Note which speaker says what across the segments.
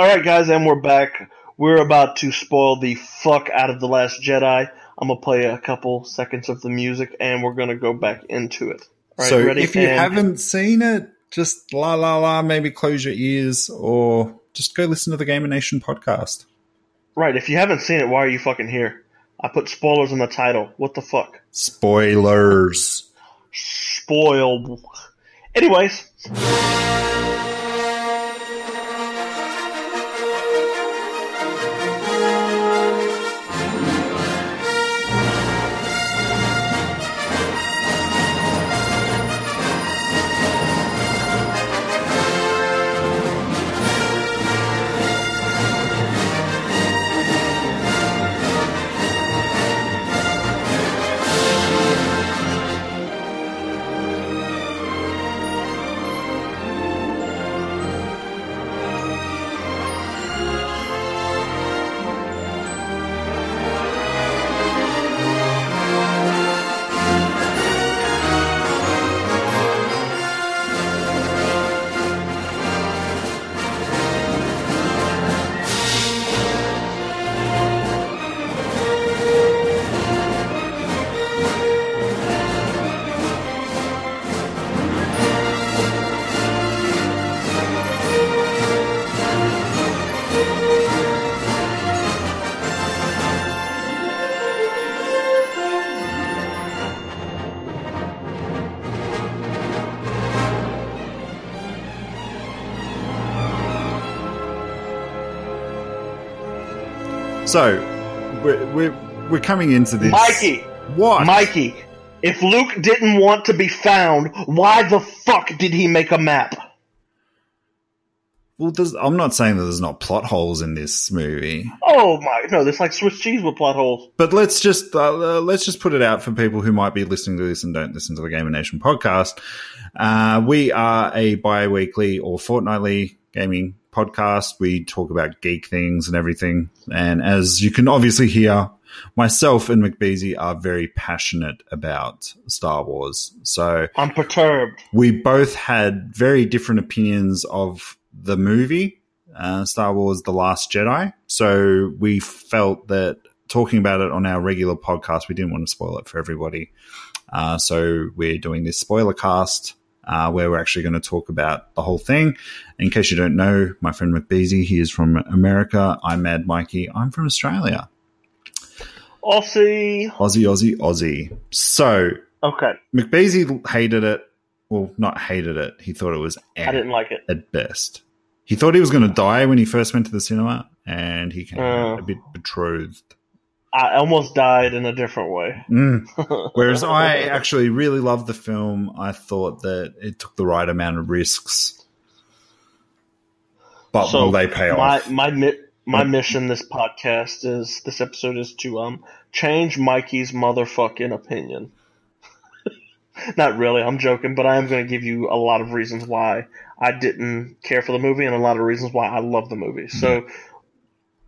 Speaker 1: All right, guys, and we're back. We're about to spoil the fuck out of the Last Jedi. I'm gonna play a couple seconds of the music, and we're gonna go back into it. Right,
Speaker 2: so
Speaker 1: ready?
Speaker 2: if you
Speaker 1: And-
Speaker 2: haven't seen it, just la la la, maybe close your ears or just go listen to the Gamer Nation podcast.
Speaker 1: right, if you haven't seen it, why are you fucking here? I put spoilers in the title. What the fuck?
Speaker 2: Spoilers.
Speaker 1: Spoil. Anyways,
Speaker 2: So we're we're, we're coming into this.
Speaker 1: Mikey,
Speaker 2: what?
Speaker 1: Mikey, if Luke didn't want to be found, why the fuck did he make a map?
Speaker 2: Well, there's, I'm not saying that there's not plot holes in this movie,
Speaker 1: Oh my, no, this like Swiss cheese with plot holes.
Speaker 2: but let's just uh, uh, let's just put it out for people who might be listening to this and don't listen to the Gamer Nation podcast. Uh, we are a bi-weekly or fortnightly gaming podcast. We talk about geek things and everything, and as you can obviously hear, myself and Macbeezy are very passionate about Star Wars. So
Speaker 1: I'm perturbed.
Speaker 2: we both had very different opinions of the movie, uh, Star Wars The Last Jedi. So we felt that talking about it on our regular podcast, we didn't want to spoil it for everybody. Uh, so we're doing this spoiler cast. Uh, where we're actually going to talk about the whole thing. In case you don't know, my friend Macbeezy, he is from America. I'm Mad Mikey. I'm from Australia.
Speaker 1: Aussie.
Speaker 2: Aussie, Aussie, Aussie. So
Speaker 1: Okay,
Speaker 2: Macbeezy hated it. Well, not hated it. He thought it was
Speaker 1: I didn't like it.
Speaker 2: at best. He thought he was going to die when he first went to the cinema, and he came
Speaker 1: Oh.
Speaker 2: a bit betrothed.
Speaker 1: I almost died in a different way.
Speaker 2: Mm. Whereas I actually really loved the film. I thought that it took the right amount of risks. But
Speaker 1: So,
Speaker 2: will they pay
Speaker 1: my
Speaker 2: off?
Speaker 1: my mi- my mission this podcast is this episode is to um change Mikey's motherfucking opinion. Not really, I'm joking, but I am going to give you a lot of reasons why I didn't care for the movie and a lot of reasons why I love the movie. So,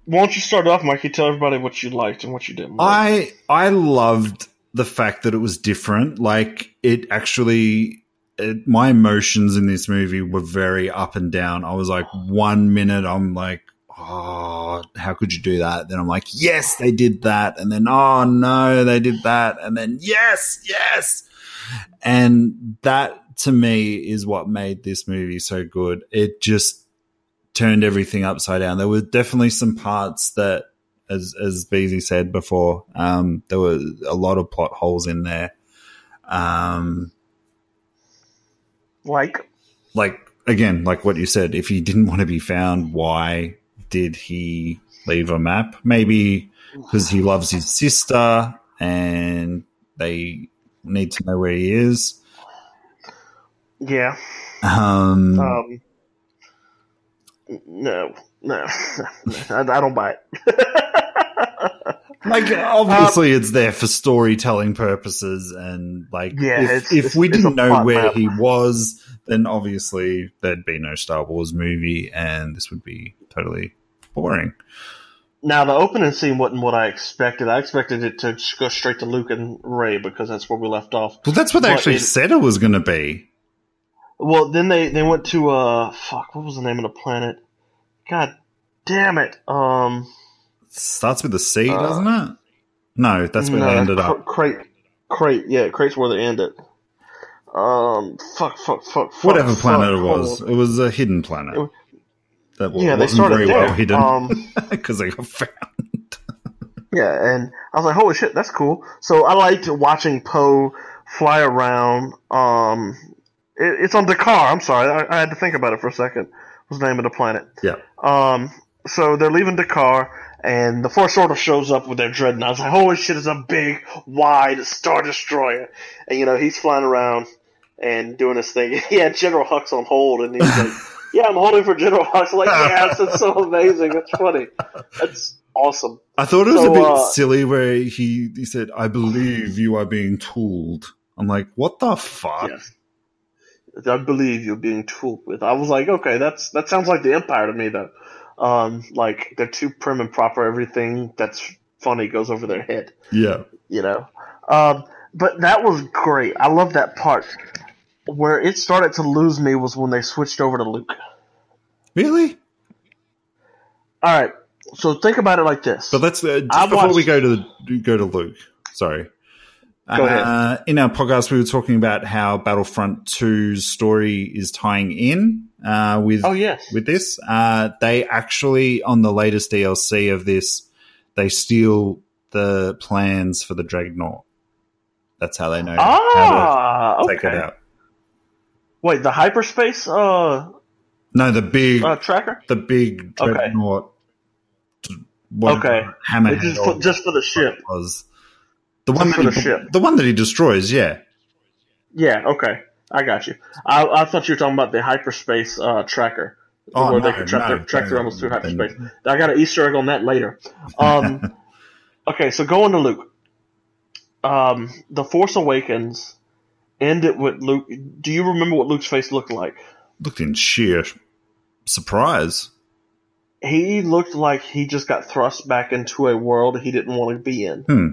Speaker 1: why don't you start off, Mikey? Tell everybody what you liked and what you didn't. like.
Speaker 2: I I loved the fact that it was different. Like it actually, it, my emotions in this movie were very up and down. I was like, one minute I'm like, oh, how could you do that? Then I'm like, yes, they did that, and then oh no, they did that, and then yes, yes, and that to me is what made this movie so good. It just turned everything upside down. There were definitely some parts that as as Beezy said before, um, there were a lot of plot holes in there. Um,
Speaker 1: like,
Speaker 2: like again, like what you said, if he didn't want to be found, why did he leave a map? Maybe because he loves his sister and they need to know where he is.
Speaker 1: yeah,
Speaker 2: Um,
Speaker 1: um, no, no, I, I don't buy it.
Speaker 2: like obviously it's there for storytelling purposes and like
Speaker 1: Yeah,
Speaker 2: if,
Speaker 1: it's-
Speaker 2: if
Speaker 1: it's-
Speaker 2: we didn't know where
Speaker 1: map.
Speaker 2: he was then obviously there'd be no star wars movie and this would be totally boring
Speaker 1: Now, the opening scene wasn't what I expected. I expected it to just go straight to Luke and Rey because that's where we left off.
Speaker 2: well that's what they
Speaker 1: But
Speaker 2: actually
Speaker 1: it-
Speaker 2: said it was going to be
Speaker 1: Well, then they, they went to, uh, fuck, what was the name of the planet? God damn it. Um,
Speaker 2: Starts with a C,
Speaker 1: Uh,
Speaker 2: doesn't it? No, that's where they ended up.
Speaker 1: Crait, Crait, yeah, Crait's where they ended. Um, fuck, fuck, fuck, fuck
Speaker 2: Whatever
Speaker 1: fuck,
Speaker 2: planet it was, it was a hidden planet.
Speaker 1: It was-
Speaker 2: that
Speaker 1: Yeah, they started
Speaker 2: very
Speaker 1: there.
Speaker 2: well hidden
Speaker 1: Um,
Speaker 2: because they got found.
Speaker 1: Yeah, and I was like, holy shit, that's cool. So I liked watching Poe fly around. Um, it, it's on D'Qar. I'm sorry, I, I had to think about it for a second. What's the name of the planet?
Speaker 2: Yeah.
Speaker 1: Um, so they're leaving D'Qar, and the First Order shows up with their dreadnought. I was like, holy shit, it's a big, wide Star Destroyer. And, you know, he's flying around and doing his thing. He had General Hux on hold, and he's like, yeah, I'm holding for General Hux. Like, yes, it's so amazing. That's funny. That's awesome.
Speaker 2: I thought it was
Speaker 1: So,
Speaker 2: a bit
Speaker 1: uh,
Speaker 2: silly where he he said, "I believe you are being tooled." I'm like, "What the fuck?"
Speaker 1: Yes. I believe you're being tooled with. I was like, okay, that's that sounds like the Empire to me, though. Um, like they're too prim and proper. Everything that's funny goes over their head,
Speaker 2: Yeah,
Speaker 1: you know. Um, but that was great. I love that part. Where it started to lose me was when they switched over to Luke.
Speaker 2: really.
Speaker 1: All right, so think about it like this.
Speaker 2: But let's uh, before we go to go to Luke. Sorry.
Speaker 1: Go
Speaker 2: uh, In our podcast, we were talking about how Battlefront 2's story is tying in uh, with
Speaker 1: oh yes,
Speaker 2: with this. Uh, they actually, on the latest DLC of this, they steal the plans for the Dreadnought. That's how they know how
Speaker 1: ah,
Speaker 2: to take it
Speaker 1: okay.
Speaker 2: out.
Speaker 1: Wait, the hyperspace uh,
Speaker 2: No, the big,
Speaker 1: uh tracker.
Speaker 2: the big
Speaker 1: Okay.
Speaker 2: Dreadnought. whatever
Speaker 1: Okay.
Speaker 2: Hammerhead
Speaker 1: just for, just for the ship.
Speaker 2: was the one that
Speaker 1: the
Speaker 2: he,
Speaker 1: ship.
Speaker 2: the one that he destroys. Yeah,
Speaker 1: Yeah, okay. I got you. I, I thought you were talking about the hyperspace uh, tracker.
Speaker 2: Oh,
Speaker 1: where they
Speaker 2: no,
Speaker 1: could track,
Speaker 2: no,
Speaker 1: their, track their
Speaker 2: no,
Speaker 1: rebels through hyperspace. I got an Easter egg on that later. Um, okay, so going to Luke. Um, the Force Awakens ended with Luke. Do you remember what Luke's face looked like?
Speaker 2: looked in sheer surprise.
Speaker 1: He looked like he just got thrust back into a world he didn't want to be in.
Speaker 2: Hmm.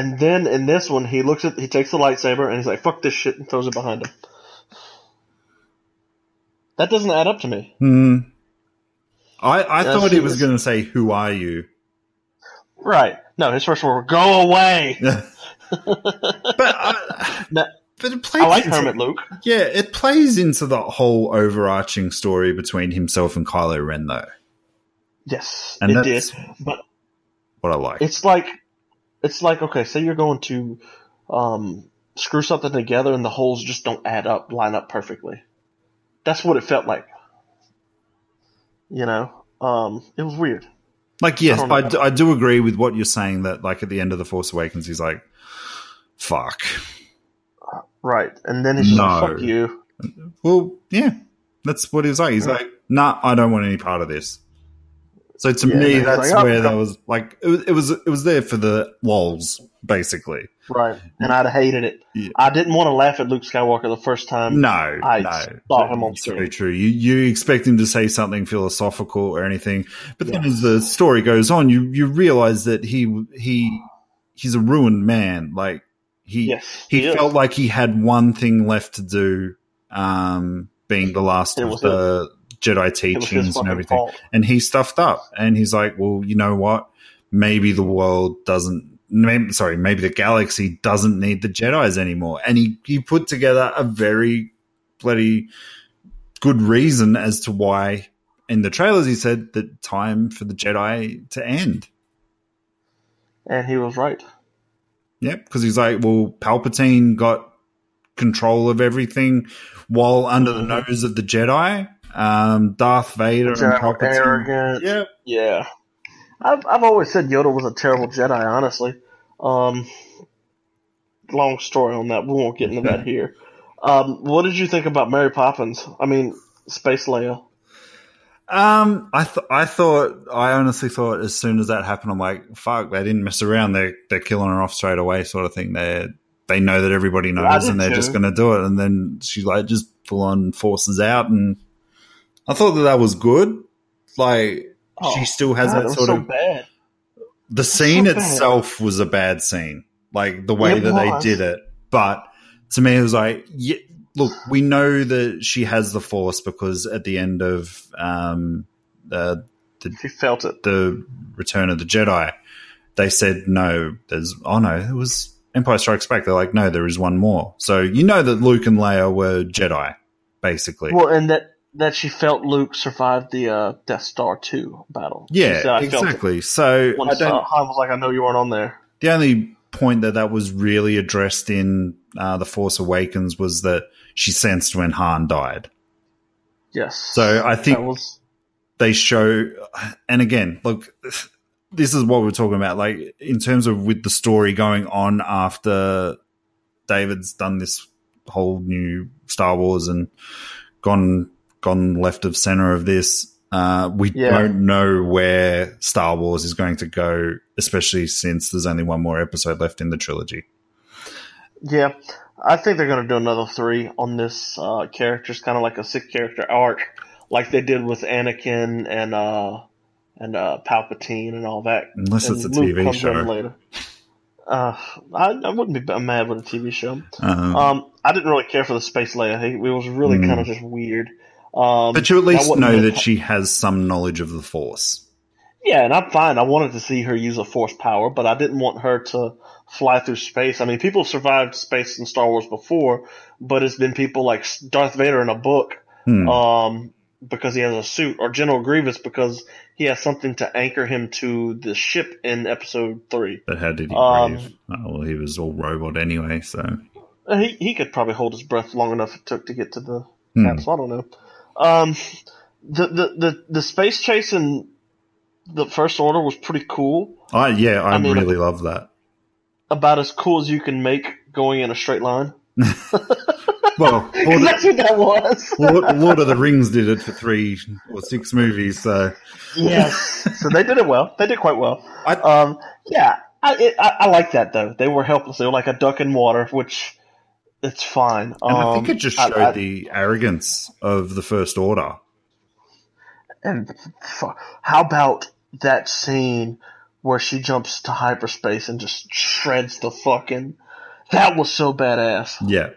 Speaker 1: And then in this one, he looks at, he takes the lightsaber and he's like, "Fuck this shit," and throws it behind him. That doesn't add up to me.
Speaker 2: Hmm. I, I
Speaker 1: Yeah,
Speaker 2: thought he was
Speaker 1: was-
Speaker 2: going to say, "Who are you?"
Speaker 1: Right? No, his first word, "Go away."
Speaker 2: but I,
Speaker 1: No,
Speaker 2: but it plays
Speaker 1: I like
Speaker 2: into-
Speaker 1: Hermit Luke.
Speaker 2: Yeah, it plays into the whole overarching story between himself and Kylo Ren, though.
Speaker 1: Yes,
Speaker 2: And
Speaker 1: it did. But
Speaker 2: What I like.
Speaker 1: it's like, it's like okay, say you're going to um, screw something together and the holes just don't add up, line up perfectly. That's what it felt like. You know, um, it was weird.
Speaker 2: Like, yes,
Speaker 1: I
Speaker 2: do, I do agree with what you're saying that, like, at the end of The Force Awakens, he's like, fuck.
Speaker 1: Right, and then he's just like, "Fuck you."
Speaker 2: Well, yeah, that's what he was like. He's like, nah, I don't want any part of this. So to
Speaker 1: Yeah,
Speaker 2: me, that's
Speaker 1: like, oh,
Speaker 2: where that was like it was, it was it was there for the lols, basically.
Speaker 1: Right, and I'd have hated it.
Speaker 2: Yeah.
Speaker 1: I didn't want to laugh at Luke Skywalker the first time.
Speaker 2: No,
Speaker 1: I
Speaker 2: no,
Speaker 1: saw him on
Speaker 2: It's very true. You you expect him to say something philosophical or anything, but then as the story goes on, you you realize that he he he's a ruined man. Like he
Speaker 1: Yes,
Speaker 2: he,
Speaker 1: he
Speaker 2: felt like he had one thing left to do, um, being the last
Speaker 1: It
Speaker 2: of the Jedi teachings and everything,
Speaker 1: fault.
Speaker 2: and he stuffed up. And he's like, well, you know what? Maybe the world doesn't. Maybe, sorry, maybe the galaxy doesn't need the Jedi's anymore. And he he put together a very bloody good reason as to why. In the trailers, he said that time for the Jedi to end.
Speaker 1: And he was right.
Speaker 2: Yep, because he's like, well, Palpatine got control of everything while under the
Speaker 1: Mhm.
Speaker 2: nose of the Jedi. Um, Darth Vader and
Speaker 1: Jedi were
Speaker 2: Palpatine.
Speaker 1: arrogant.
Speaker 2: Yep.
Speaker 1: Yeah. I've, I've always said Yoda was a terrible Jedi, honestly. Um, long story on that. We won't get into that here. Um, what did you think about Mary Poppins? I mean, Space Leia.
Speaker 2: Um, I th- I thought I honestly thought as soon as that happened, I'm like, fuck, they didn't mess around. They they're killing her off straight away, sort of thing. They they know that everybody knows, and they're
Speaker 1: too.
Speaker 2: just going to do it. And then she like just full on forces out, and I thought that that was good. Like
Speaker 1: Oh,
Speaker 2: she still has
Speaker 1: God,
Speaker 2: that
Speaker 1: was
Speaker 2: sort
Speaker 1: so
Speaker 2: of
Speaker 1: bad.
Speaker 2: the scene
Speaker 1: so bad.
Speaker 2: itself was a bad scene, like the way
Speaker 1: It
Speaker 2: that
Speaker 1: was.
Speaker 2: they did it. But to me, it was like, yeah, look, we know that she has the Force because at the end of um, the
Speaker 1: She felt it.
Speaker 2: the Return of the Jedi, they said no. There's oh no, it was Empire Strikes Back. They're like no, there is one more. So you know that Luke and Leia were Jedi, basically.
Speaker 1: Well, and that that she felt Luke survived the uh, Death Star two battle.
Speaker 2: Yeah,
Speaker 1: said, "I felt it."
Speaker 2: exactly. So I
Speaker 1: Once
Speaker 2: don't,
Speaker 1: uh, Han was like, "I know you weren't on there."
Speaker 2: the only point that that was really addressed in uh, the Force Awakens was that she sensed when Han died.
Speaker 1: Yes.
Speaker 2: So I think
Speaker 1: was
Speaker 2: they show, and again, look, this is what we're talking about. Like in terms of with the story going on after David's done this whole new Star Wars and gone gone left of center of this. Uh, we
Speaker 1: Yeah.
Speaker 2: don't know where Star Wars is going to go, especially since there's only one more episode left in the trilogy.
Speaker 1: yeah. I think they're going to do another three on this uh, character. It's kind of like a six character arc, like they did with Anakin and uh, and uh, Palpatine and all that.
Speaker 2: Unless it's a
Speaker 1: Luke
Speaker 2: TV show.
Speaker 1: later. Uh, I, I wouldn't be mad with a TV show.
Speaker 2: Um,
Speaker 1: Um, I didn't really care for the space Leia. He, it was really
Speaker 2: Mm.
Speaker 1: kind of just weird. Um,
Speaker 2: but you at least know that she has some knowledge of the Force.
Speaker 1: Yeah, and I'm fine. I wanted to see her use a force power, but I didn't want her to fly through space. I mean, people have survived space in Star Wars before, but it's been people like Darth Vader in a book,
Speaker 2: Hmm.
Speaker 1: um, because he has a suit, or General Grievous because he has something to anchor him to the ship in Episode Three.
Speaker 2: but how did he
Speaker 1: um,
Speaker 2: breathe? Oh, well, he was all robot anyway, so.
Speaker 1: He he could probably hold his breath long enough it took to get to the
Speaker 2: Hmm.
Speaker 1: capsule. I don't know. Um, the the the the space chase in the First Order was pretty cool.
Speaker 2: I, yeah, I,
Speaker 1: I mean-
Speaker 2: really love that.
Speaker 1: about as cool as you can make going in a straight line.
Speaker 2: Well, Lord,
Speaker 1: that's what that was.
Speaker 2: Lord, Lord of the Rings did it for three or six movies, so
Speaker 1: yes. So they did it well. They did quite well.
Speaker 2: I-
Speaker 1: um, yeah, I, it, I I like that though. They were helpless. They were like a duck in water, which it's fine.
Speaker 2: and I think
Speaker 1: Um,
Speaker 2: it just showed
Speaker 1: I-
Speaker 2: the arrogance of the First Order.
Speaker 1: And f- how about that scene where she jumps to hyperspace and just shreds the fucking? That was so badass.
Speaker 2: Yeah,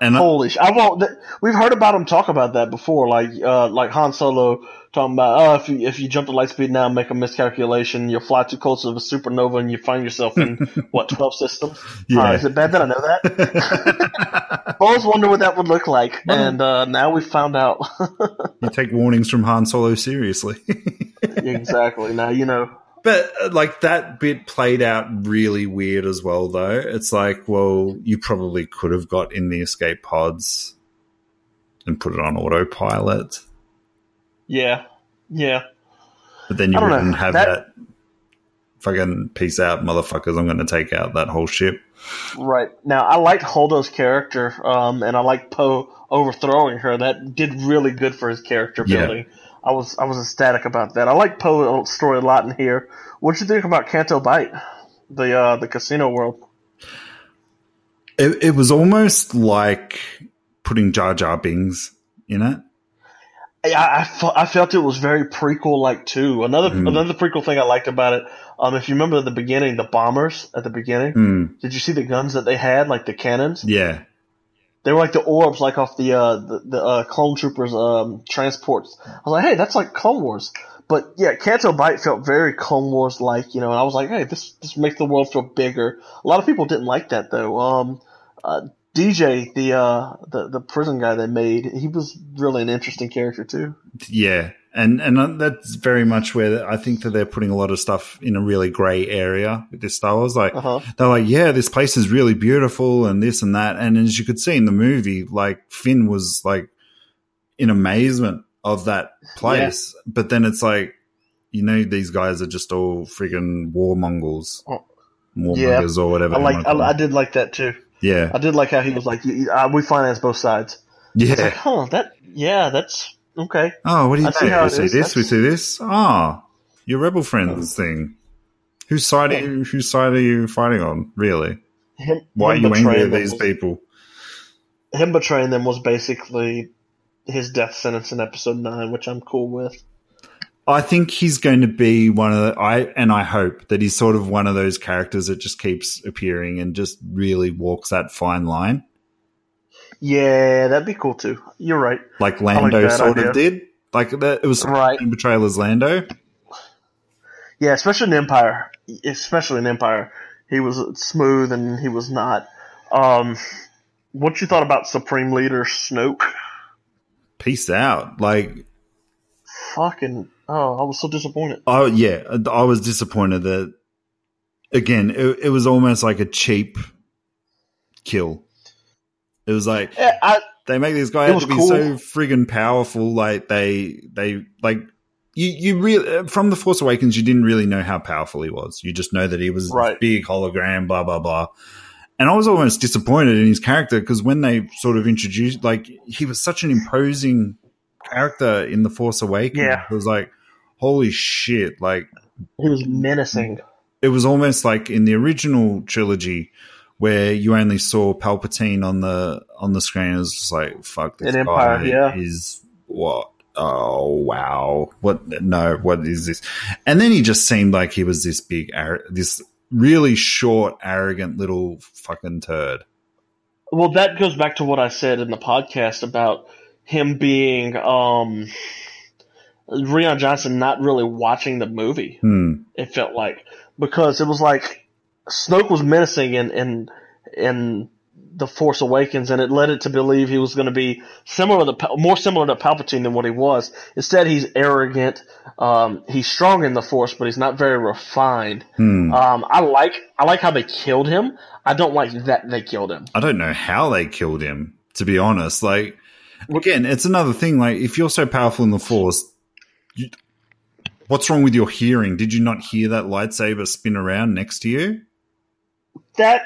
Speaker 2: and I,
Speaker 1: Holy sh! I won't. Th- we've heard about him talk about that before, like uh, like Han Solo talking about, oh, if you if you jump to light speed now, and make a miscalculation, you'll fly too close to the supernova, and you find yourself in what twelve systems?
Speaker 2: Yeah.
Speaker 1: Uh, is it bad that I know that? I always wonder what that would look like, and uh, now we found out
Speaker 2: you take warnings from Han Solo seriously.
Speaker 1: exactly. Now you know.
Speaker 2: But uh, like that bit played out really weird as well, though. It's like, well, you probably could have got in the escape pods and put it on autopilot,
Speaker 1: Yeah, yeah.
Speaker 2: but then you
Speaker 1: don't know.
Speaker 2: wouldn't have that,
Speaker 1: That-
Speaker 2: fucking peace out, motherfuckers. I'm going to take out that whole ship.
Speaker 1: Right. Now, I liked Holdo's character, um, and I liked Poe overthrowing her. That did really good for his character
Speaker 2: Yeah.
Speaker 1: building. I was I was ecstatic about that. I like Poe's story a lot in here. What'd you think about Canto Bight, the uh, the casino world?
Speaker 2: It, it was almost like putting Jar Jar Binks in it.
Speaker 1: I, I, fe- I felt it was very prequel like too. Another
Speaker 2: Mm.
Speaker 1: another prequel thing I liked about it. Um, if you remember at the beginning, the bombers at the beginning,
Speaker 2: Mm,
Speaker 1: did you see the guns that they had, like the cannons?
Speaker 2: yeah,
Speaker 1: They were like the orbs, like off the uh, the, the uh, clone troopers um, transports. I was like, hey, that's like Clone Wars. But yeah, Canto Bight felt very Clone Wars like, you know. And I was like, hey, this this makes the world feel bigger. A lot of people didn't like that though. Um, uh, DJ, the uh, the the prison guy they made, he was really an interesting character too.
Speaker 2: yeah, and and uh, that's very much where I think that they're putting a lot of stuff in a really grey area with this Star Wars. Like
Speaker 1: Uh huh.
Speaker 2: they're like, yeah, this place is really beautiful and this and that. And as you could see in the movie, like Finn was like in amazement of that place. But then it's like, you know, these guys are just all friggin' war mongols,
Speaker 1: Oh,
Speaker 2: warmongers or whatever.
Speaker 1: I like I, I did like that too.
Speaker 2: Yeah,
Speaker 1: I did like how he was like, uh, we finance both sides. It's like,
Speaker 2: yeah.
Speaker 1: huh? That yeah, that's okay.
Speaker 2: Oh, what do you
Speaker 1: I
Speaker 2: think? We see
Speaker 1: is.
Speaker 2: this, we see this. Ah, your rebel friends thing. Whose side are you? Whose side are you fighting on? Really?
Speaker 1: Him,
Speaker 2: Why are you angry at these
Speaker 1: was-
Speaker 2: people?
Speaker 1: him betraying them was basically his death sentence in episode nine, which I'm cool with.
Speaker 2: I think he's going to be one of the, I and I hope that he's sort of one of those characters that just keeps appearing and just really walks that fine line.
Speaker 1: Yeah, that'd be cool too. You're right.
Speaker 2: like Lando
Speaker 1: that
Speaker 2: sort
Speaker 1: idea.
Speaker 2: of did. Like that, it was
Speaker 1: Right.
Speaker 2: in betrayal as Lando.
Speaker 1: Yeah, especially in Empire. Especially in Empire, he was smooth and he was not. Um, what you thought about Supreme Leader Snoke?
Speaker 2: Peace out. Like,
Speaker 1: Fucking oh, I was so disappointed.
Speaker 2: oh yeah, I was disappointed that. Again, it, it was almost like a cheap kill. It was like
Speaker 1: Yeah, I,
Speaker 2: they make this guy out to be
Speaker 1: cool.
Speaker 2: so friggin' powerful. Like they, they like you. You really from the Force Awakens, you didn't really know how powerful he was. You just know that he was
Speaker 1: Right.
Speaker 2: big hologram, blah blah blah. And I was almost disappointed in his character because when they sort of introduced, like, he was such an imposing character in the Force Awakens.
Speaker 1: Yeah.
Speaker 2: it was like, holy shit! Like,
Speaker 1: he was menacing.
Speaker 2: it was almost like in the original trilogy where you only saw Palpatine on the on the screen. It was just like fuck this
Speaker 1: In Empire,
Speaker 2: guy
Speaker 1: yeah.
Speaker 2: is what oh wow what no what is this and then he just seemed like he was this big this really short arrogant little fucking turd
Speaker 1: Well, that goes back to what I said in the podcast about him being um, Rian Johnson not really watching the movie.
Speaker 2: hmm.
Speaker 1: It felt like because it was like Snoke was menacing in in in the Force Awakens, and it led it to believe he was going to be similar to more similar to Palpatine than what he was. Instead, he's arrogant. Um, he's strong in the Force, but he's not very refined.
Speaker 2: Hmm.
Speaker 1: Um, I like I like how they killed him. I don't like that they killed him.
Speaker 2: I don't know how they killed him, to be honest. Like, again, it's another thing. Like, if you're so powerful in the Force, you, what's wrong with your hearing? Did you not hear that lightsaber spin around next to you?
Speaker 1: That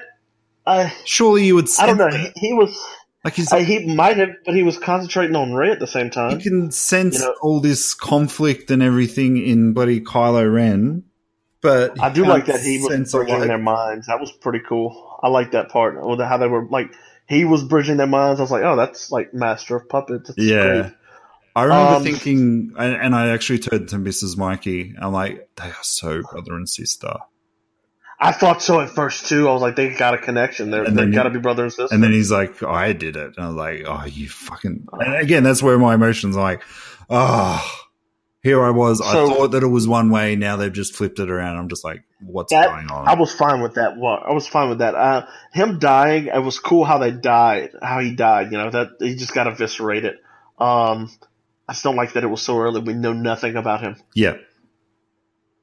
Speaker 1: uh,
Speaker 2: Surely you would.
Speaker 1: I don't know. He, he was
Speaker 2: Like, he's,
Speaker 1: uh, he might have, but he was concentrating on Rey at the same time.
Speaker 2: you can sense
Speaker 1: you know-
Speaker 2: all this conflict and everything in bloody Kylo Ren. But
Speaker 1: I do like that he was bridging their minds. That was pretty cool. I like that part. Or the, how they were like he was bridging their minds. I was like, oh, that's like Master of Puppets. It's
Speaker 2: Yeah.
Speaker 1: great.
Speaker 2: I remember
Speaker 1: Um,
Speaker 2: thinking, and, and I actually turned to Mrs. Mikey. I'm like, they are so brother and sister.
Speaker 1: I thought so at first too. I was like, they got a connection. They're, they got to be brother and sister.
Speaker 2: And then he's like, oh, I did it. And I was like, oh, you fucking. And again, that's where my emotions are like, oh, here I was. I thought that it was one way. Now they've just flipped it around. I'm just like, what's
Speaker 1: That-
Speaker 2: going on?
Speaker 1: I was fine with that. Well, I was fine with that. Uh, him dying, it was cool how they died, how he died. You know that he just got eviscerated. Um, I just don't like that it was so early. We know nothing about him.
Speaker 2: yeah.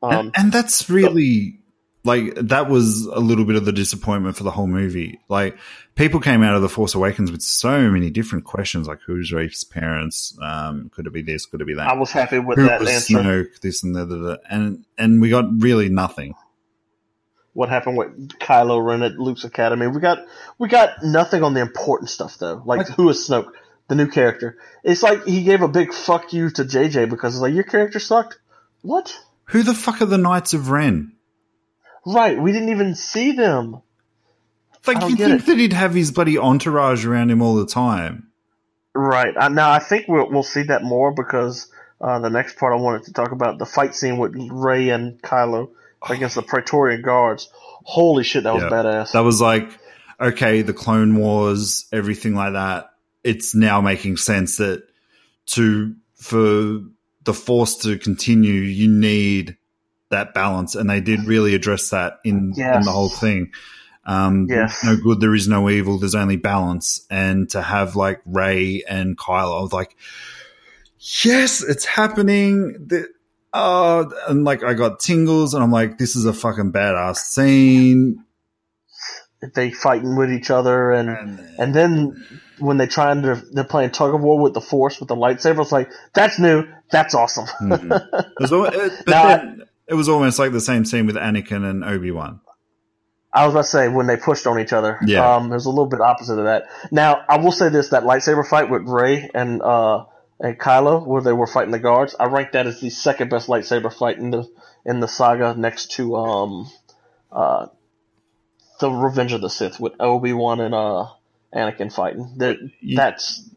Speaker 1: Um,
Speaker 2: and, and that's really like that was a little bit of the disappointment for the whole movie. Like people came out of the Force Awakens with so many different questions, like who's Rafe's parents? Um, could it be this? Could it be that?
Speaker 1: I was happy with
Speaker 2: Who
Speaker 1: that
Speaker 2: was
Speaker 1: answer.
Speaker 2: Snoke? This and that, that, that. and and we got really nothing.
Speaker 1: what happened with Kylo Ren at Luke's Academy. We got we got nothing on the important stuff though. Like
Speaker 2: Like-
Speaker 1: who is Snoke, the new character? It's like he gave a big fuck you to JJ because it's like your character sucked. What?
Speaker 2: Who the fuck are the Knights of Ren?
Speaker 1: Right, we didn't even see them.
Speaker 2: Like you think
Speaker 1: it.
Speaker 2: that he'd have his bloody entourage around him all the time?
Speaker 1: Right uh, now, I think we'll we'll see that more because uh, the next part I wanted to talk about the fight scene with Rey and Kylo against the Praetorian guards. Holy shit, that was
Speaker 2: Yeah.
Speaker 1: badass.
Speaker 2: That was like, okay, the Clone Wars, everything like that. It's now making sense that to for the Force to continue, you need that balance, and they did really address that in, in the whole thing. Um,
Speaker 1: Yes.
Speaker 2: no good, there is no evil. There's only balance, and to have like Rey and Kylo, I was like, yes, it's happening. The, uh, and like I got tingles, and I'm like, this is a fucking badass scene.
Speaker 1: they fighting with each other and.
Speaker 2: And,
Speaker 1: And then when they trying to they're playing tug of war with the force with the lightsaber, it's like that's new, that's awesome.
Speaker 2: Mhm. It was, it, but
Speaker 1: Now,
Speaker 2: then it was almost like the same scene with Anakin and Obi Wan.
Speaker 1: I was about to say when they pushed on each other.
Speaker 2: Yeah.
Speaker 1: Um, there's a little bit opposite of that. Now I will say this: that lightsaber fight with Rey and uh and Kylo, where they were fighting the guards, I rank that as the second best lightsaber fight in the in the saga, next to um uh the Revenge of the Sith with Obi Wan and uh Anakin fighting. That that's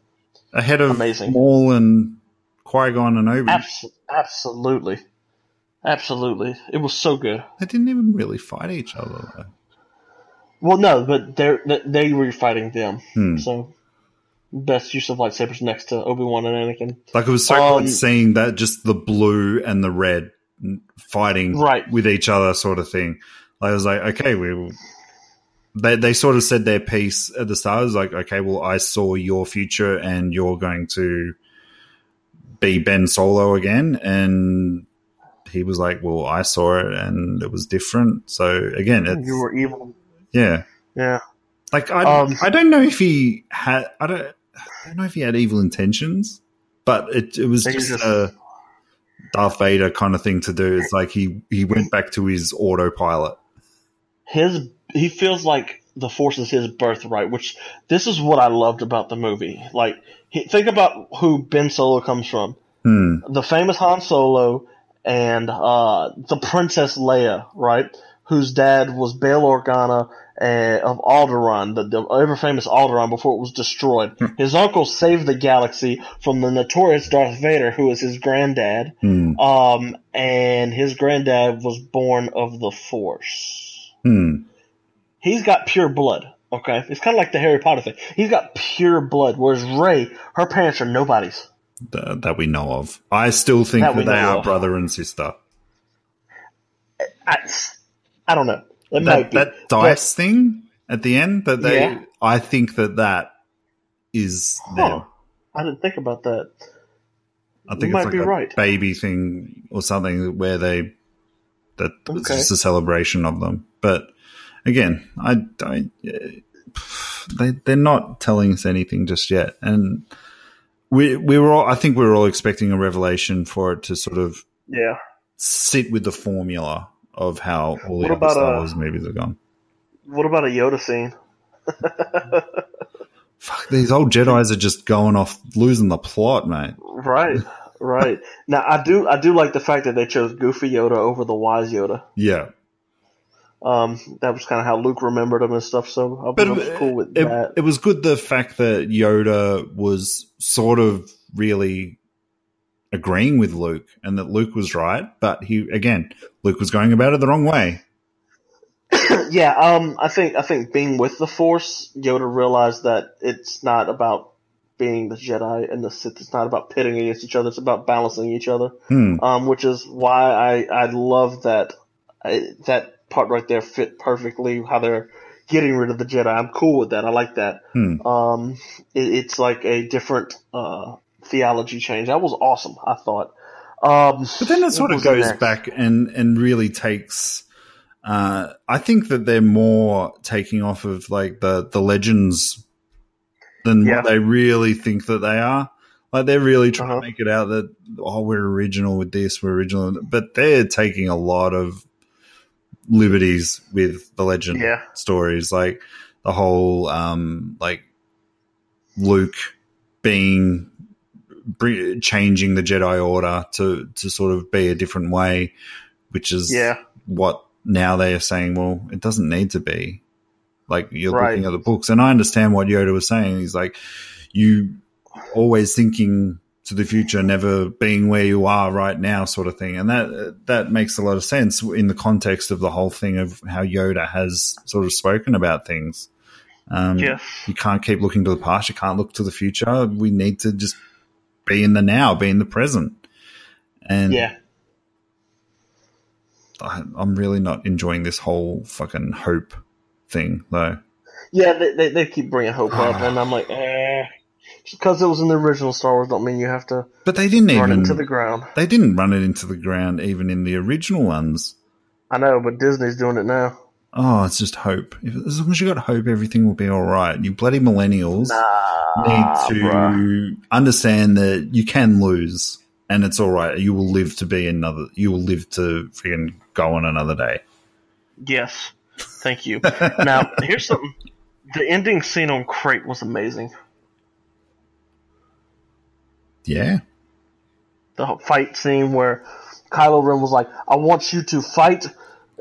Speaker 2: Ahead of
Speaker 1: Amazing.
Speaker 2: Maul and Qui Gon and Obi.
Speaker 1: abs- absolutely, absolutely. It was so good.
Speaker 2: They didn't even really fight each other. Though.
Speaker 1: Well, no, but they're they were fighting them.
Speaker 2: Hmm.
Speaker 1: So best use of lightsabers next to Obi Wan and Anakin.
Speaker 2: Like it was so
Speaker 1: Um,
Speaker 2: cool seeing that just the blue and the red fighting
Speaker 1: Right.
Speaker 2: with each other, sort of thing. I was like, okay, we. They they sort of said their piece at the start. It was like, okay, well, I saw your future, and you're going to be Ben Solo again, and he was like, well, I saw it, and it was different. So again, it's
Speaker 1: You were evil.
Speaker 2: yeah.
Speaker 1: Yeah.
Speaker 2: Like I,
Speaker 1: Um,
Speaker 2: I don't know if he had. I don't. I don't know if he had evil intentions, but it it was just,
Speaker 1: just-
Speaker 2: a Darth Vader kind of thing to do. It's like he he went back to his autopilot.
Speaker 1: his he feels like the force is his birthright which this is what i loved about the movie like he, think about who ben solo comes from
Speaker 2: Hmm.
Speaker 1: the famous han solo and uh, the princess leia right whose dad was bail organa uh, of alderaan the, the ever famous alderaan before it was destroyed his uncle saved the galaxy from the notorious darth vader who was his granddad
Speaker 2: Hmm.
Speaker 1: um, and his granddad was born of the force
Speaker 2: Hmm.
Speaker 1: he's got pure blood. Okay, it's kind of like the Harry Potter thing. He's got pure blood, whereas Rey, her parents are nobodies.
Speaker 2: Th- that we know of. I still think
Speaker 1: That
Speaker 2: that, they are
Speaker 1: of.
Speaker 2: brother and sister.
Speaker 1: I, I don't know. It
Speaker 2: That that dice thing at the end. That they.
Speaker 1: Yeah.
Speaker 2: I think that that is
Speaker 1: But-
Speaker 2: them.
Speaker 1: I didn't think about that.
Speaker 2: I
Speaker 1: You
Speaker 2: think
Speaker 1: might
Speaker 2: it's like
Speaker 1: be
Speaker 2: a
Speaker 1: right.
Speaker 2: baby thing or something where they that it's just a celebration of them. But again, I, I they they're not telling us anything just yet, and we we were all I think we were all expecting a revelation for it to sort of
Speaker 1: Yeah.
Speaker 2: sit with the formula of how all the
Speaker 1: What
Speaker 2: other Star Wars movies have gone.
Speaker 1: What about a Yoda scene?
Speaker 2: Fuck, these old Jedi's are just going off losing the plot, mate.
Speaker 1: Right. Right. now I do I do like the fact that they chose Goofy Yoda over the wise Yoda.
Speaker 2: Yeah,
Speaker 1: Um, that was kind of how Luke remembered him and stuff. So I
Speaker 2: But
Speaker 1: I was cool with
Speaker 2: it,
Speaker 1: that.
Speaker 2: it was good the fact that Yoda was sort of really agreeing with Luke and that Luke was right, but he again, Luke was going about it the wrong way.
Speaker 1: yeah, um, I think I think being with the Force, Yoda realized that it's not about being the Jedi and the Sith. It's not about pitting against each other. It's about balancing each other.
Speaker 2: Hmm.
Speaker 1: Um, which is why I I love that I, that part right there fit perfectly. How they're getting rid of the Jedi. I'm cool with that. I like that.
Speaker 2: Hmm.
Speaker 1: Um, it, it's like a different uh theology change. That was awesome. I thought. Um,
Speaker 2: But then it sort of goes
Speaker 1: next?
Speaker 2: back and and really takes. Uh, I think that they're more taking off of like the the legends than
Speaker 1: Yeah.
Speaker 2: what they really think that they are. Like they're really trying
Speaker 1: Uh-huh.
Speaker 2: to make it out that oh we're original with this, we're original, but they're taking a lot of liberties with the legend
Speaker 1: Yeah.
Speaker 2: stories, like the whole um like Luke being changing the Jedi Order to to sort of be a different way, which is
Speaker 1: Yeah.
Speaker 2: what now they are saying. Well, it doesn't need to be. Like you're
Speaker 1: Right.
Speaker 2: looking at the books, and I understand what Yoda was saying. He's like, you always thinking to the future, never being where you are right now, sort of thing, and that that makes a lot of sense in the context of the whole thing of how Yoda has sort of spoken about things. Um,
Speaker 1: Yes.
Speaker 2: you can't keep looking to the past. You can't look to the future. We need to just be in the now, be in the present. And
Speaker 1: Yeah.
Speaker 2: I, I'm really not enjoying this whole fucking hope thing, though.
Speaker 1: Yeah, they, they, they keep bringing Hope up, and I'm like, eh. Just because it was in the original Star Wars don't mean you have to
Speaker 2: But they didn't
Speaker 1: run
Speaker 2: even
Speaker 1: into the ground.
Speaker 2: they didn't run it into the ground even in the original ones.
Speaker 1: I know, but Disney's doing it now.
Speaker 2: Oh, it's just hope. If, as long as you got hope, everything will be all right. You bloody millennials
Speaker 1: Nah,
Speaker 2: need to
Speaker 1: bruh.
Speaker 2: understand that you can lose, and it's all right. You will live to be another. You will live to freaking go on another day.
Speaker 1: Yes, thank you. now, here's something. The ending scene on Crait was amazing.
Speaker 2: Yeah,
Speaker 1: The fight scene where Kylo Ren was like, "I want you to fight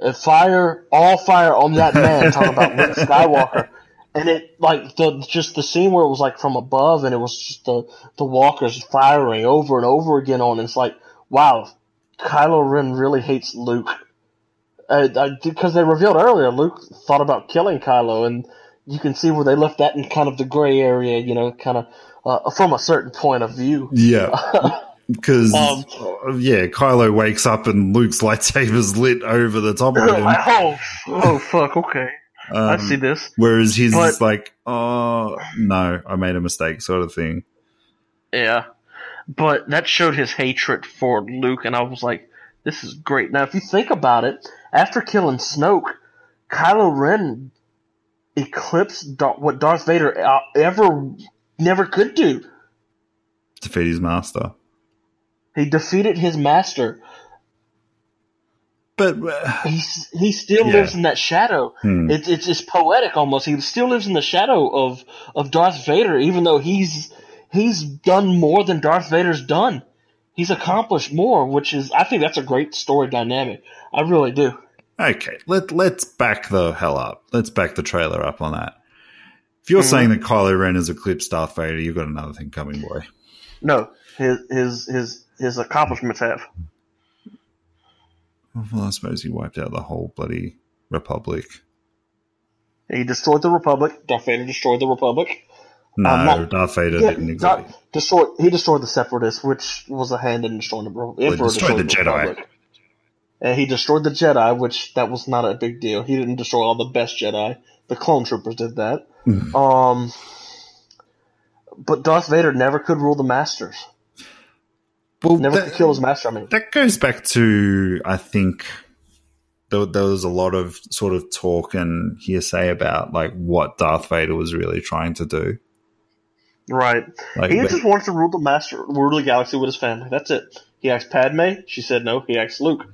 Speaker 1: and fire all fire on that man," talking about Luke Skywalker. And it like the just the scene where it was like from above, and it was just the the walkers firing over and over again on. It's like, wow, Kylo Ren really hates Luke. Uh, because they revealed earlier, Luke thought about killing Kylo, and you can see where they left that in kind of the gray area, you know, kind of uh, from a certain point of view.
Speaker 2: Yeah. Because
Speaker 1: Um,
Speaker 2: yeah, Kylo wakes up and Luke's lightsaber's lit over the top of him.
Speaker 1: Oh, oh, fuck, okay, I
Speaker 2: Um,
Speaker 1: see this.
Speaker 2: Whereas his
Speaker 1: But-
Speaker 2: is like, oh no, I made a mistake, sort of thing.
Speaker 1: Yeah, but that showed his hatred for Luke, and I was like, this is great. Now, if you think about it, after killing Snoke, Kylo Ren eclipsed what Darth Vader uh, ever never could do.
Speaker 2: Defeat his master.
Speaker 1: He defeated his master.
Speaker 2: But uh,
Speaker 1: He he still
Speaker 2: Yeah.
Speaker 1: lives in that shadow.
Speaker 2: hmm,
Speaker 1: It's it's just poetic almost. He still lives in the shadow of of Darth Vader, even though he's he's done more than Darth Vader's done. He's accomplished more, which is I think that's a great story dynamic. I really do.
Speaker 2: okay, let let's back the hell up. Let's back the trailer up on that. If you're
Speaker 1: Mhm.
Speaker 2: saying that Kylo Ren has eclipsed Darth Vader, you've got another thing coming, boy.
Speaker 1: No, his his his his accomplishments have.
Speaker 2: Well, I suppose he wiped out the whole bloody Republic.
Speaker 1: He destroyed the Republic. Darth Vader destroyed the Republic.
Speaker 2: No,
Speaker 1: Um, not-
Speaker 2: Darth Vader
Speaker 1: Yeah,
Speaker 2: didn't exist.
Speaker 1: destroyed. He destroyed the Separatists, which was a hand in destroying the Re- Emperor.
Speaker 2: destroyed the
Speaker 1: destroyed
Speaker 2: Jedi.
Speaker 1: Republic. And he destroyed the Jedi, which that was not a big deal. He didn't destroy all the best Jedi. The clone troopers did that.
Speaker 2: Mhm.
Speaker 1: Um, but Darth Vader never could rule the Masters.
Speaker 2: Well,
Speaker 1: Never
Speaker 2: that,
Speaker 1: could kill his master. I mean,
Speaker 2: that goes back to I think there, there was a lot of sort of talk and hearsay about like what Darth Vader was really trying to do.
Speaker 1: right?
Speaker 2: Like,
Speaker 1: He
Speaker 2: but-
Speaker 1: just wanted to rule the master, rule the galaxy with his family. That's it. He asked Padme. She said no. He asked Luke.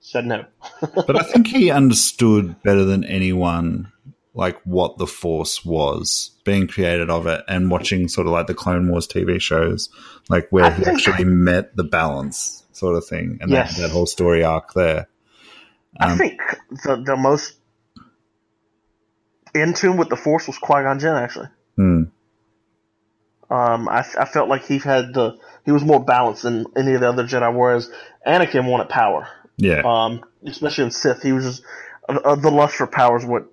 Speaker 1: Said no.
Speaker 2: but I think he understood better than anyone like what the Force was, being created of it, and watching sort of like the Clone Wars TV shows, like where
Speaker 1: I
Speaker 2: he actually met the balance sort of thing, and
Speaker 1: Yes.
Speaker 2: that, that whole story arc there.
Speaker 1: I
Speaker 2: Um,
Speaker 1: think the the most in tune with the Force was Qui Gon Jinn. Actually,
Speaker 2: hmm.
Speaker 1: um, I, I felt like he had the he was more balanced than any of the other Jedi. Whereas Anakin wanted power,
Speaker 2: Yeah,
Speaker 1: um, especially in Sith. He was just uh, uh, the lust for power is what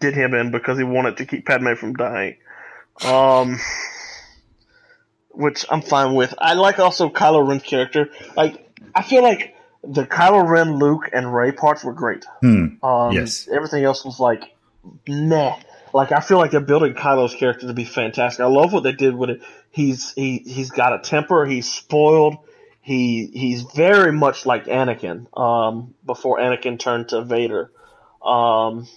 Speaker 1: did him in because he wanted to keep Padme from dying. Um, which I'm fine with. I like also Kylo Ren's character. Like I feel like the Kylo Ren, Luke, and Rey parts were great.
Speaker 2: Hmm.
Speaker 1: Um,
Speaker 2: Yes.
Speaker 1: Everything else was like, meh. Like I feel like they're building Kylo's character to be fantastic. I love what they did with it. He's he he's got a temper. He's spoiled. He he's very much like Anakin. Um, before Anakin turned to Vader. Um,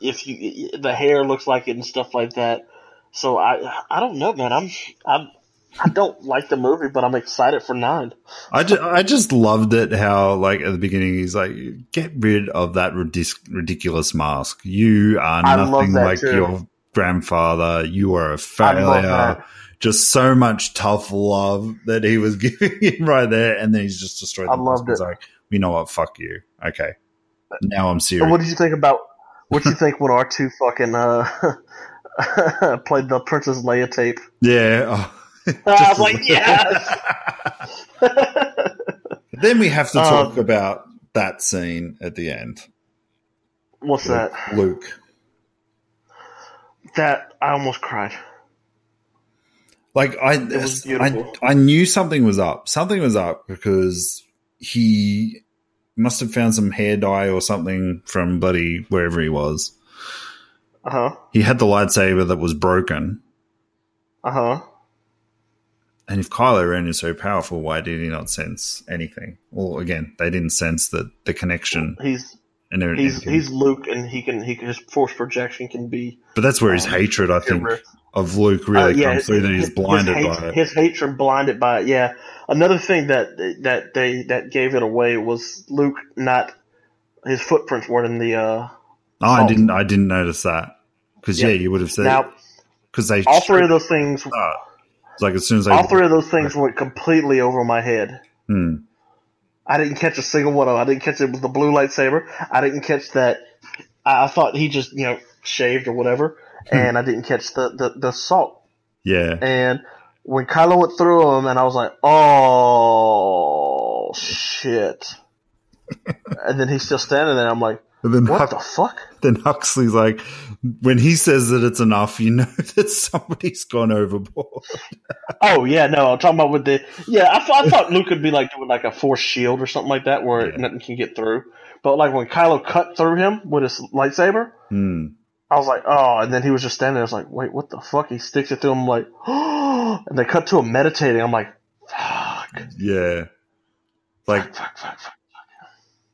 Speaker 1: if you the hair looks like it and stuff like that. So I I don't know, man. I'm I'm I don't like the movie, but I'm excited for nine.
Speaker 2: I just, I just loved it how like at the beginning he's like get rid of that ridic- ridiculous mask. You are nothing like
Speaker 1: too.
Speaker 2: your grandfather. You are a failure. Just so much tough love that he was giving him right there, and then he's just destroyed.
Speaker 1: I
Speaker 2: the
Speaker 1: loved
Speaker 2: mask. He's
Speaker 1: it.
Speaker 2: like, you know what? Fuck you. Okay, now I'm serious.
Speaker 1: what did you think about? What did you think when R two fucking uh, played the Princess Leia tape?
Speaker 2: yeah. oh.
Speaker 1: I was like, yes.
Speaker 2: Then we have to talk
Speaker 1: Um,
Speaker 2: about that scene at the end.
Speaker 1: What's that?
Speaker 2: Luke.
Speaker 1: That I almost cried.
Speaker 2: Like I,
Speaker 1: was
Speaker 2: I. I knew something was up. Something was up because he must have found some hair dye or something from bloody wherever he was.
Speaker 1: Uh huh.
Speaker 2: He had the lightsaber that was broken.
Speaker 1: Uh huh.
Speaker 2: And if Kylo Ren is so powerful, why did he not sense anything? Well, again, they didn't sense the the connection
Speaker 1: He's
Speaker 2: and
Speaker 1: he's he's Luke, and he can he can his force projection can be
Speaker 2: but that's where his
Speaker 1: um,
Speaker 2: hatred, I think, of Luke really
Speaker 1: Uh, yeah,
Speaker 2: comes through. That he's blinded
Speaker 1: his
Speaker 2: by it.
Speaker 1: His hatred blinded by it. Yeah. Another thing that that they that gave it away was Luke not his footprints weren't in the. uh
Speaker 2: Oh, I didn't. I didn't notice that because yeah.
Speaker 1: Yeah.
Speaker 2: you would have said
Speaker 1: Now
Speaker 2: because they
Speaker 1: all three of those things,
Speaker 2: it's like as soon as they
Speaker 1: all three of those things went completely over my head.
Speaker 2: Hmm.
Speaker 1: I didn't catch a single one of them. I didn't catch it with the blue lightsaber. I didn't catch that. I, I thought he just you know shaved or whatever,
Speaker 2: Hmm.
Speaker 1: and I didn't catch the the, the salt.
Speaker 2: yeah,
Speaker 1: And when Kylo went through him, and I was like, oh shit. and then he's still standing there. I'm like,
Speaker 2: And then
Speaker 1: What the fuck?
Speaker 2: then Huxley's like, when he says that it's enough, you know that somebody's gone overboard.
Speaker 1: Oh yeah, no, I'm talking about with the yeah. I, thought I thought Luke could be like doing like a force shield or something like that, where
Speaker 2: Yeah.
Speaker 1: nothing can get through. But like when Kylo cut through him with his lightsaber,
Speaker 2: Hmm.
Speaker 1: I was like, oh, and then he was just standing there. I was like, wait, what the fuck? He sticks it through him, like, oh, and they cut to him meditating. I'm like, fuck,
Speaker 2: Yeah. Like,
Speaker 1: fuck, fuck, fuck.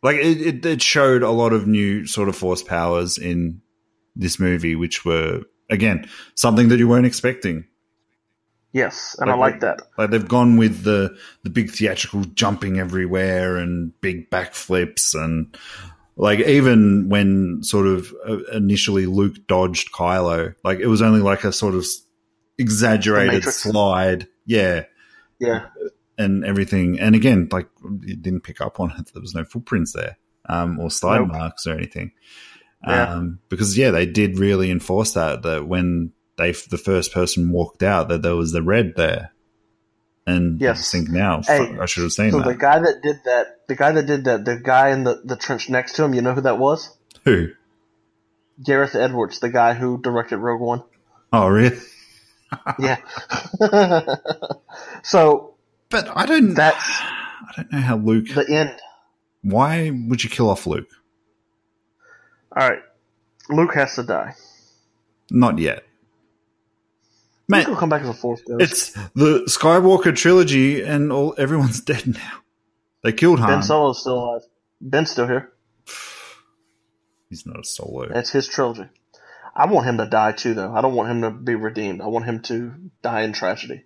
Speaker 2: like it, it, it showed a lot of new sort of force powers in this movie, which were again something that you weren't expecting.
Speaker 1: Yes, and I
Speaker 2: Like-
Speaker 1: like that.
Speaker 2: Like they've gone with the the big theatrical jumping everywhere and big backflips and like even when sort of uh, initially Luke dodged Kylo, like it was only like a sort of exaggerated slide, yeah,
Speaker 1: Yeah,
Speaker 2: and everything. And again, like it didn't pick up on it. There was no footprints there, um, or slide
Speaker 1: Nope.
Speaker 2: marks or anything.
Speaker 1: Yeah.
Speaker 2: Um, because yeah, they did really enforce that that when they the first person walked out, that there was the red there. And I
Speaker 1: Yes.
Speaker 2: just think now,
Speaker 1: Hey,
Speaker 2: I should have seen that.
Speaker 1: so
Speaker 2: that.
Speaker 1: the guy that did that, the guy that did that, the guy in the the trench next to him, you know who that was?
Speaker 2: Who?
Speaker 1: Gareth Edwards, the guy who directed Rogue One.
Speaker 2: Oh, really?
Speaker 1: Yeah. so
Speaker 2: But I don't.
Speaker 1: that's
Speaker 2: I don't know how Luke.
Speaker 1: the end.
Speaker 2: why would you kill off Luke?
Speaker 1: All right, Luke has to die.
Speaker 2: Not yet.
Speaker 1: Luke will come back as a Force ghost.
Speaker 2: it's the Skywalker trilogy, and all everyone's dead now. They killed Han.
Speaker 1: Ben Solo's still alive. Ben's still here.
Speaker 2: He's not a solo.
Speaker 1: It's his trilogy. I want him to die too, though. I don't want him to be redeemed. I want him to die in tragedy.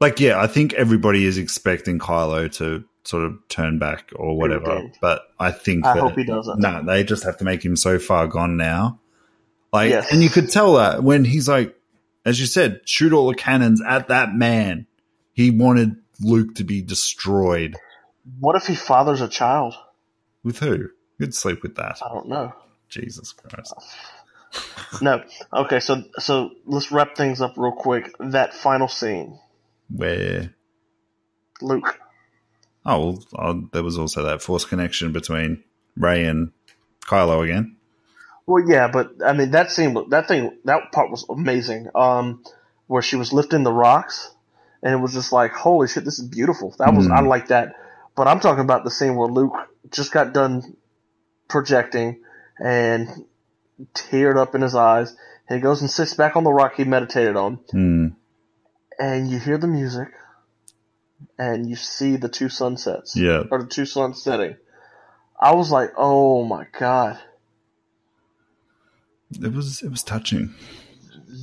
Speaker 2: Like, yeah, I think everybody is expecting Kylo to sort of turn back or whatever. But I think
Speaker 1: I
Speaker 2: that,
Speaker 1: hope he doesn't.
Speaker 2: No, they just have to make him so far gone now. Like,
Speaker 1: Yes.
Speaker 2: and you could tell that when he's like, as you said, shoot all the cannons at that man. He wanted Luke to be destroyed.
Speaker 1: What if he fathers a child?
Speaker 2: With who? Who'd sleep with that?
Speaker 1: I don't know.
Speaker 2: Jesus Christ.
Speaker 1: No. Okay, so so let's wrap things up real quick. That final scene,
Speaker 2: Where?
Speaker 1: Luke.
Speaker 2: Oh, well, there was also that force connection between Rey and Kylo again.
Speaker 1: Well, yeah, but I mean that scene, that thing, that part was amazing. Um, where she was lifting the rocks, and it was just like, holy shit, this is beautiful. That was
Speaker 2: Mm.
Speaker 1: I like that. But I'm talking about the scene where Luke just got done projecting and teared up in his eyes, and he goes and sits back on the rock he meditated on,
Speaker 2: Hmm.
Speaker 1: and you hear the music, and you see the two sunsets,
Speaker 2: Yeah.
Speaker 1: or the two suns setting. I was like, oh my god.
Speaker 2: It was it was touching.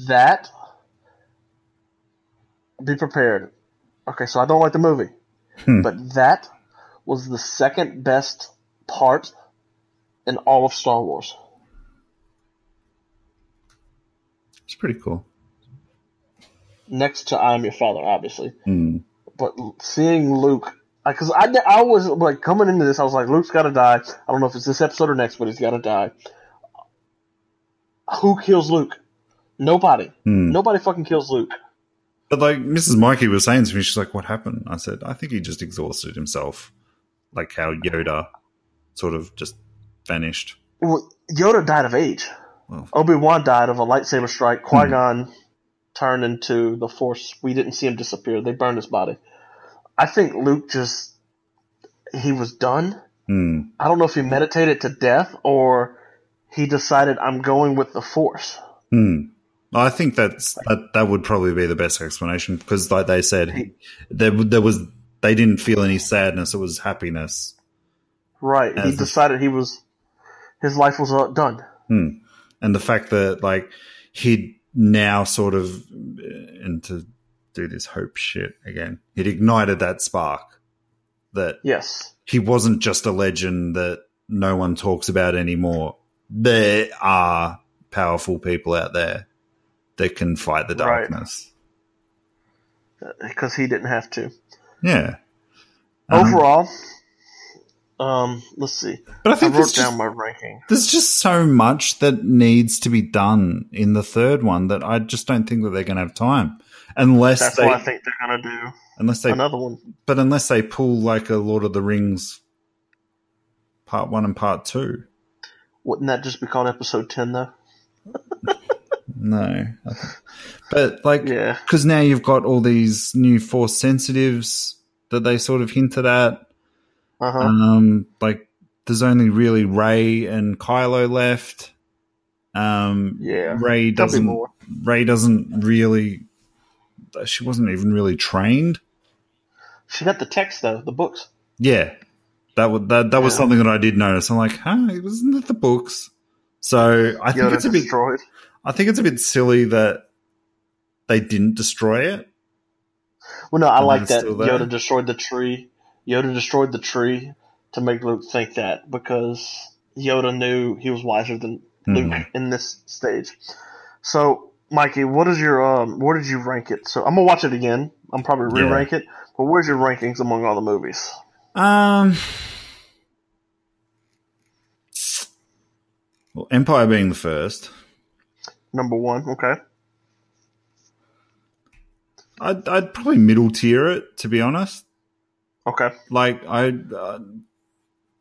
Speaker 1: that be prepared. Okay, so I don't like the movie,
Speaker 2: Hmm.
Speaker 1: but that was the second best part in all of Star Wars.
Speaker 2: It's pretty cool.
Speaker 1: Next to "I Am Your Father," obviously,
Speaker 2: Hmm.
Speaker 1: But seeing Luke, because I, I was like coming into this, I was like, Luke's got to die. I don't know if it's this episode or next, but he's got to die. Who kills Luke? Nobody.
Speaker 2: Hmm.
Speaker 1: Nobody fucking kills Luke.
Speaker 2: But like Mrs. Mikey was saying to me, she's like, "What happened?" I said, "I think he just exhausted himself, like how Yoda sort of just vanished."
Speaker 1: Well, Yoda died of age. Obi Wan died of a lightsaber strike. Qui Gon turned into the Force. We didn't see him disappear. They burned his body. I think Luke just he was done.
Speaker 2: hmm.
Speaker 1: I don't know if he meditated to death or he decided I'm going with the Force.
Speaker 2: Hmm. I think that's that. That would probably be the best explanation because, like they said, he, there there was they didn't feel any sadness; it was happiness.
Speaker 1: Right. he
Speaker 2: As the-
Speaker 1: decided he was his life was uh, done.
Speaker 2: Hmm. And the fact that like he'd now sort of uh, and to do this hope shit again, he'd ignited that spark that
Speaker 1: Yes.
Speaker 2: he wasn't just a legend that no one talks about anymore. There are powerful people out there that can fight the darkness.
Speaker 1: Because he didn't have to.
Speaker 2: Yeah. Um,
Speaker 1: Overall, um, let's see.
Speaker 2: but I think I
Speaker 1: wrote
Speaker 2: there's
Speaker 1: down
Speaker 2: just,
Speaker 1: my ranking.
Speaker 2: there's just so much that needs to be done in the third one that I just don't think that they're going to have time unless
Speaker 1: That's
Speaker 2: they
Speaker 1: why I think they're gonna do
Speaker 2: unless they
Speaker 1: another one.
Speaker 2: but unless they pull like a Lord of the Rings part one and part two.
Speaker 1: Wouldn't that just be called episode ten though?
Speaker 2: No, but like,
Speaker 1: Yeah.
Speaker 2: because now you've got all these new force sensitives that they sort of hinted at.
Speaker 1: Uh huh.
Speaker 2: Um, like there's only really Rey and Kylo left. Um,
Speaker 1: Yeah. Rey
Speaker 2: doesn't.
Speaker 1: more.
Speaker 2: Rey doesn't really. She wasn't even really trained.
Speaker 1: She got the text though, the books.
Speaker 2: Yeah, that was that. That was something that I did notice. I'm like, huh, wasn't that the books? So I think it's a bit. I think it's a bit silly that they didn't destroy it.
Speaker 1: Well, no, I like that. Yoda destroyed the tree. Yoda destroyed the tree to make Luke think that because Yoda knew he was wiser than Luke
Speaker 2: Mhm.
Speaker 1: in this stage. So, Mikey, what is your um? Where did you rank it? So I'm gonna watch it again. I'm probably re-rank it. But where's your rankings among all the movies?
Speaker 2: Um, well, Empire being the first,
Speaker 1: Number one, okay.
Speaker 2: I'd, I'd probably middle tier it to be honest.
Speaker 1: Okay.
Speaker 2: Like I, uh,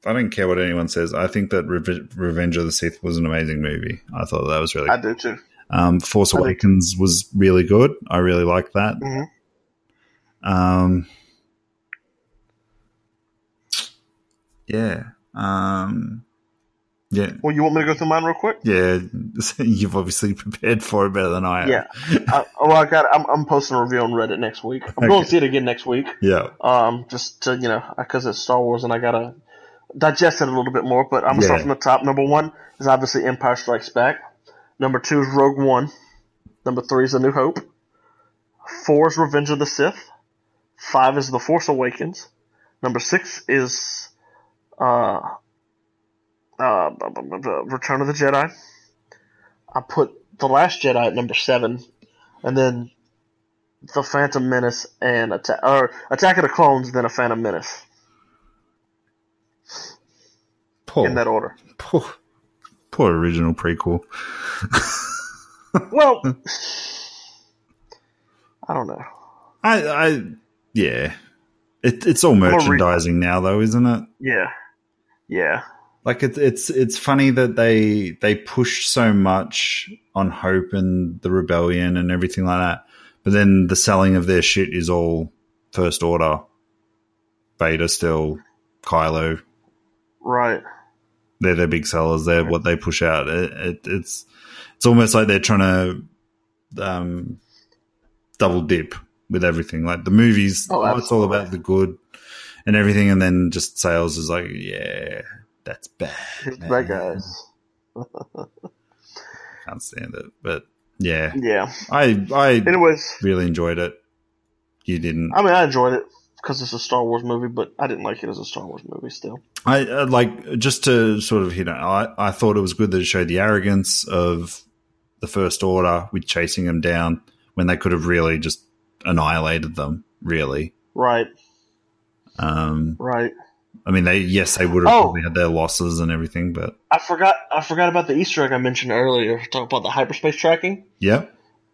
Speaker 2: I don't care what anyone says. I think that Reve- Revenge of the Sith was an amazing movie. I thought that was really.
Speaker 1: I do too.
Speaker 2: Um, Force
Speaker 1: I
Speaker 2: Awakens was really good. I really liked that.
Speaker 1: Mhm.
Speaker 2: Um, yeah. Um, yeah.
Speaker 1: Well, you want me to go through mine real quick?
Speaker 2: Yeah. You've obviously prepared for it better than I have.
Speaker 1: Yeah. I, oh, I got. I'm, I'm posting a review on Reddit next week. I'm going to see it again next week.
Speaker 2: Yeah.
Speaker 1: Um, just to you know, because it's Star Wars and I gotta digest it a little bit more. But I'm gonna start from the top. Number one is obviously Empire Strikes Back. Number two is Rogue One. Number three is A New Hope. Four is Revenge of the Sith. Five is The Force Awakens. Number six is uh, uh, Return of the Jedi. I put The Last Jedi at number seven, and then The Phantom Menace and Attack or Attack of the Clones, then a Phantom Menace
Speaker 2: Poor,
Speaker 1: in that order.
Speaker 2: poor, poor original prequel.
Speaker 1: Well, I don't know.
Speaker 2: I, I, yeah. It, it's all merchandising now, though, isn't it?
Speaker 1: Yeah, yeah,
Speaker 2: Like it's it's it's funny that they they push so much on hope and the rebellion and everything like that, but then the selling of their shit is all first order. Beta still, Kylo,
Speaker 1: right.
Speaker 2: they're their big sellers. They're what they push out. It, it, it's it's almost like they're trying to um, double dip with everything. Like the movies,
Speaker 1: Oh,
Speaker 2: oh, it's all about the good and everything, and then just sales is like, yeah, that's bad. Man.
Speaker 1: bad guys.
Speaker 2: Can't stand it, but yeah,
Speaker 1: Yeah.
Speaker 2: I I
Speaker 1: Anyways,
Speaker 2: really enjoyed it. You didn't.
Speaker 1: I mean, I enjoyed it because it's a Star Wars movie, but I didn't like it as a Star Wars movie. Still,
Speaker 2: I uh, like just to sort of hit. know, I I thought it was good that it showed the arrogance of the First Order with chasing them down when they could have really just annihilated them. Really,
Speaker 1: right,
Speaker 2: um,
Speaker 1: right.
Speaker 2: I mean, they yes, they would have
Speaker 1: Oh.
Speaker 2: probably had their losses and everything, but
Speaker 1: I forgot. I forgot about the Easter egg I mentioned earlier. Talk about the hyperspace tracking
Speaker 2: yeah,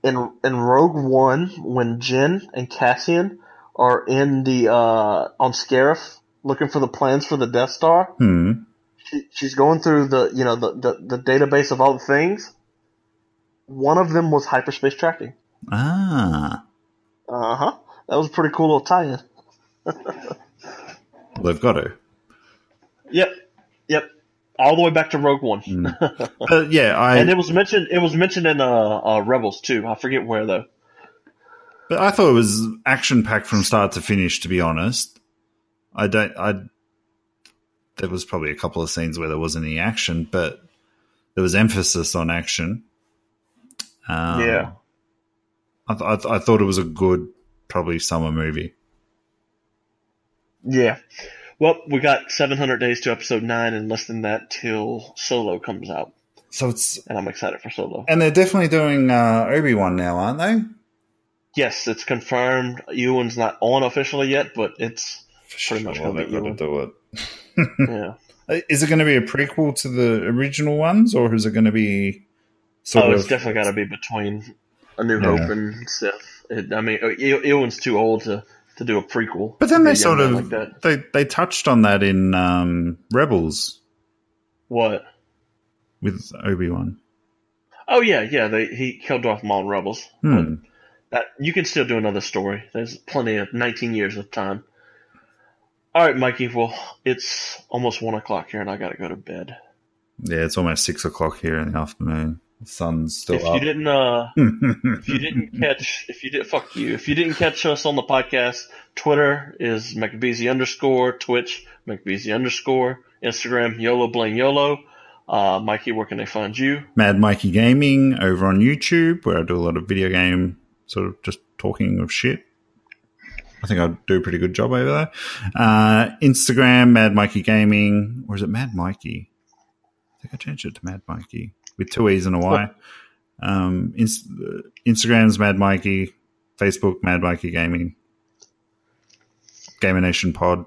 Speaker 1: in in Rogue One when Jyn and Cassian are in the uh, on Scarif looking for the plans for the Death Star.
Speaker 2: hmm.
Speaker 1: She, she's going through the you know the, the the database of all the things. One of them was hyperspace tracking.
Speaker 2: Ah,
Speaker 1: Uh huh. That was a pretty cool little tie-in.
Speaker 2: they've got to.
Speaker 1: Yep. Yep. All the way back to Rogue One.
Speaker 2: But yeah, I
Speaker 1: and it was mentioned. It was mentioned in uh, uh, Rebels too. I forget where though.
Speaker 2: But I thought it was action packed from start to finish. To be honest, I don't. I there was probably a couple of scenes where there wasn't any action, but there was emphasis on action. Um,
Speaker 1: Yeah.
Speaker 2: I, th- I, th- I thought it was a good, probably summer movie.
Speaker 1: Yeah. Well, we got 700 days to episode nine, and less than that till Solo comes out,
Speaker 2: So it's
Speaker 1: and I'm excited for Solo.
Speaker 2: and they're definitely doing uh, Obi Wan now, aren't they?
Speaker 1: Yes, it's confirmed. Ewan's not on officially yet, but it's pretty much gonna be
Speaker 2: they've
Speaker 1: Ewan.
Speaker 2: do it.
Speaker 1: yeah.
Speaker 2: Is it going to be a prequel to the original ones, or is it going to be sort
Speaker 1: oh,
Speaker 2: of?
Speaker 1: it's definitely got to be between A New
Speaker 2: Yeah.
Speaker 1: Hope and Sith. It, I mean, Ewan's too old to, to do a prequel.
Speaker 2: But then they sort of
Speaker 1: like that.
Speaker 2: they they touched on that in um, Rebels.
Speaker 1: What?
Speaker 2: with Obi Wan?
Speaker 1: Oh yeah, yeah. They, he killed off Maul and Rebels.
Speaker 2: Hmm.
Speaker 1: That you can still do another story. There's plenty of 19 years of time. All right, Mikey. Well, it's almost one o'clock here, and I gotta go to bed.
Speaker 2: Yeah, it's almost six o'clock here in the afternoon. Sun's still
Speaker 1: if
Speaker 2: up.
Speaker 1: you didn't, uh, if you didn't catch, if you did, fuck you. If you didn't catch us on the podcast, Twitter is Macbeezy underscore, Twitch Macbeezy underscore, Instagram YOLO Blame YOLO. Uh, Mikey, where can they find you?
Speaker 2: Mad Mikey Gaming over on YouTube, where I do a lot of video game sort of just talking of shit. I think I do a pretty good job over there. Uh, Instagram, Mad Mikey Gaming, or is it Mad Mikey? I think I changed it to Mad Mikey with two E's and a Y. Um, Inst- Instagram's Mad Mikey, Facebook Mad Mikey Gaming, Gamer Nation Pod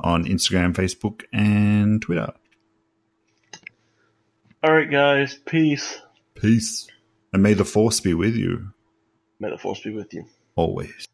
Speaker 2: on Instagram, Facebook, and Twitter.
Speaker 1: All right, guys. Peace.
Speaker 2: Peace. And may the force be with you
Speaker 1: May the force be with you.
Speaker 2: always.